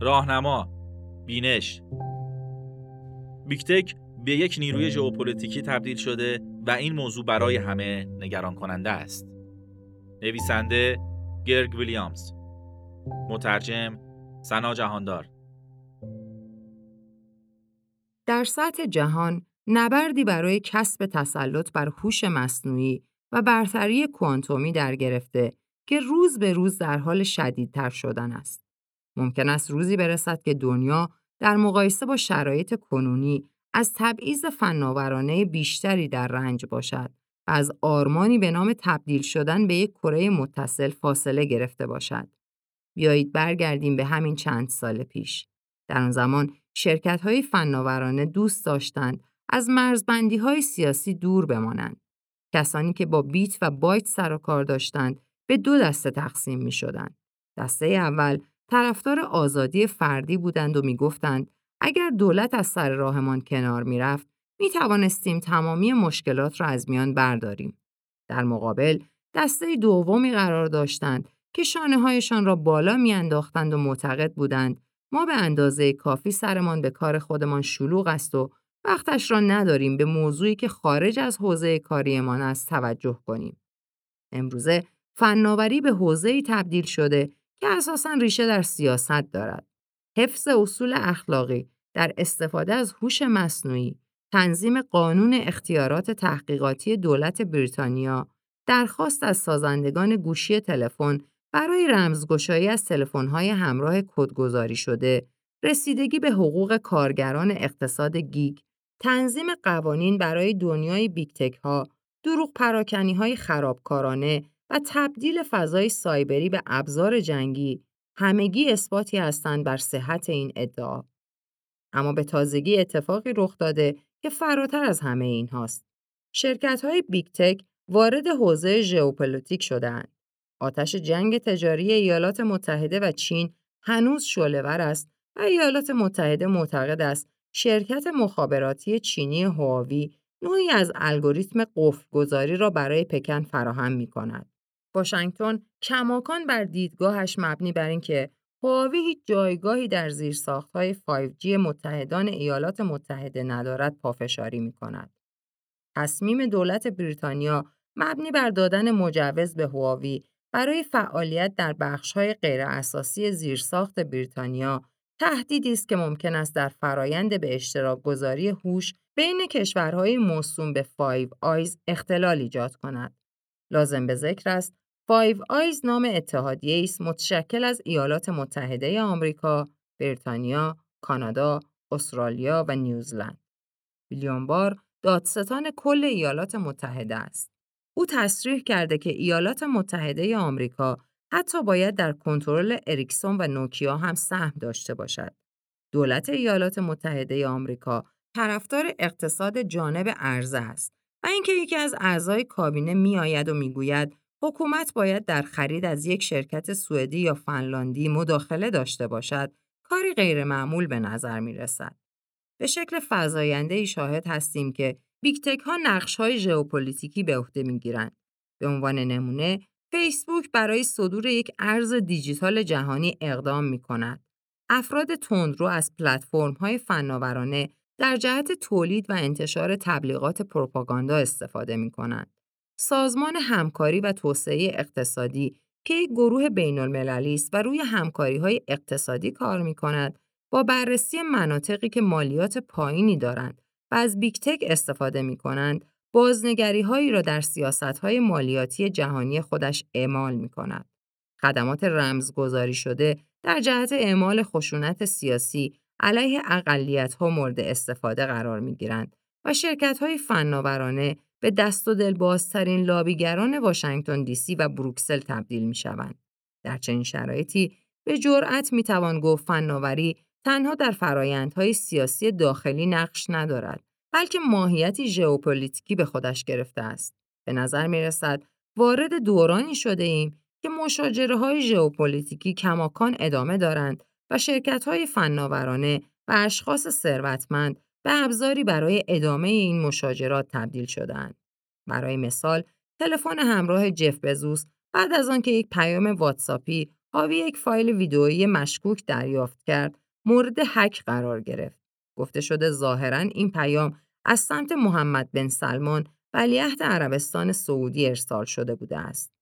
راهنما بینش بیکتک به یک نیروی ژئوپلیتیکی تبدیل شده و این موضوع برای همه نگران کننده است. نویسنده گرگ ویلیامز مترجم سنا جهاندار در سطح جهان نبردی برای کسب تسلط بر هوش مصنوعی و برتری کوانتومی در گرفته که روز به روز در حال شدیدتر شدن است. ممکن است روزی برسد که دنیا در مقایسه با شرایط کنونی از تبعیض فناورانه بیشتری در رنج باشد و از آرمانی به نام تبدیل شدن به یک کره متصل فاصله گرفته باشد. بیایید برگردیم به همین چند سال پیش. در آن زمان شرکت های فناورانه دوست داشتند از مرزبندی های سیاسی دور بمانند. کسانی که با بیت و بایت سر و کار داشتند به دو دسته تقسیم می شدند. دسته اول طرفدار آزادی فردی بودند و می گفتند اگر دولت از سر راهمان کنار می رفت می توانستیم تمامی مشکلات را از میان برداریم. در مقابل دسته دومی قرار داشتند که شانه هایشان را بالا می انداختند و معتقد بودند ما به اندازه کافی سرمان به کار خودمان شلوغ است و وقتش را نداریم به موضوعی که خارج از حوزه کاریمان است توجه کنیم. امروزه فناوری به حوزه‌ای تبدیل شده که اساساً ریشه در سیاست دارد. حفظ اصول اخلاقی در استفاده از هوش مصنوعی، تنظیم قانون اختیارات تحقیقاتی دولت بریتانیا، درخواست از سازندگان گوشی تلفن برای رمزگشایی از تلفن‌های همراه کدگذاری شده، رسیدگی به حقوق کارگران اقتصاد gig، تنظیم قوانین برای دنیای big data، دروغ پراکنی های خرابکارانه و تبدیل فضای سایبری به ابزار جنگی همگی اثباتی هستند بر صحت این ادعا. اما به تازگی اتفاقی رخ داده که فراتر از همه این هاست. شرکت های big tech وارد حوزه ژئوپلیتیک شدهاند. آتش جنگ تجاری ایالات متحده و چین هنوز شعله‌ور است و ایالات متحده معتقد است شرکت مخابراتی چینی هواوی نوعی از الگوریتم قفلگذاری را برای پکن فراهم می کند. واشنگتن کماکان بر دیدگاهش مبنی بر اینکه هواوی هیچ جایگاهی در زیرساختهای 5G متحدان ایالات متحده ندارد پافشاری می کند. تصمیم دولت بریتانیا مبنی بر دادن مجوز به هواوی برای فعالیت در بخش‌های غیراساسی زیرساخت بریتانیا تهدیدی است که ممکن است در فرایند به اشتراک گذاری هوش بین کشورهای موسوم به Five Eyes اختلال ایجاد کند. لازم به ذکر است Five Eyes نام اتحادیه است متشکل از ایالات متحده آمریکا، بریتانیا، کانادا، استرالیا و نیوزلند. ویلیام بار دادستان کل ایالات متحده است. او تصریح کرده که ایالات متحده آمریکا حتی باید در کنترل اریکسون و نوکیا هم سهم داشته باشد. دولت ایالات متحده آمریکا طرفدار اقتصاد جانب عرضه است و اینکه یکی از اعضای کابینه میآید و می‌گوید حکومت باید در خرید از یک شرکت سوئدی یا فنلاندی مداخله داشته باشد کاری غیرمعمول به نظر می رسد. به شکل فزاینده ای شاهد هستیم که big tech ها نقش های ژئوپلیتیکی به عهده می گیرند. به عنوان نمونه فیسبوک برای صدور یک ارز دیجیتال جهانی اقدام می کند. افراد تندرو از پلتفرم های فناورانه در جهت تولید و انتشار تبلیغات پروپاگاندا استفاده می کنند. سازمان همکاری و توسعه اقتصادی که یک گروه بین المللی است و روی همکاری های اقتصادی کار می کند با بررسی مناطقی که مالیات پایینی دارند و از big tech استفاده می کنند بازنگری هایی را در سیاست های مالیاتی جهانی خودش اعمال می کند. خدمات رمزگذاری شده در جهت اعمال خشونت سیاسی علیه اقلیت ها مورد استفاده قرار می گیرند و شرکت های فناورانه به دست و دل بازترین لابیگران واشنگتن دی سی و بروکسل تبدیل می شوند. در چنین شرایطی به جرأت می توان گفت فناوری تنها در فرایندهای سیاسی داخلی نقش ندارد بلکه ماهیتی ژئوپلیتیکی به خودش گرفته است. به نظر می رسد وارد دورانی شده ایم که مشاجره های ژئوپلیتیکی کماکان ادامه دارند و شرکت های فناورانه و اشخاص ثروتمند به ابزاری برای ادامه این مشاجرات تبدیل شدند. برای مثال، تلفن همراه جف بزوس بعد از آنکه یک پیام واتساپی حاوی یک فایل ویدئویی مشکوک دریافت کرد مورد حک قرار گرفت. گفته شده ظاهرا این پیام از سمت محمد بن سلمان ولیعهد عربستان سعودی ارسال شده بوده است.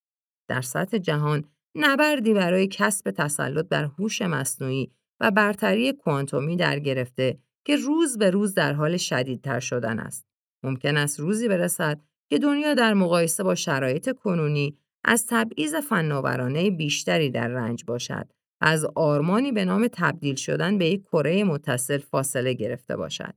در سطح جهان نبردی برای کسب تسلط بر هوش مصنوعی و برتری کوانتومی در گرفته که روز به روز در حال شدیدتر شدن است. ممکن است روزی برسد که دنیا در مقایسه با شرایط کنونی از تبعیض فناورانه بیشتری در رنج باشد از آرمانی به نام تبدیل شدن به یک کره متصل فاصله گرفته باشد.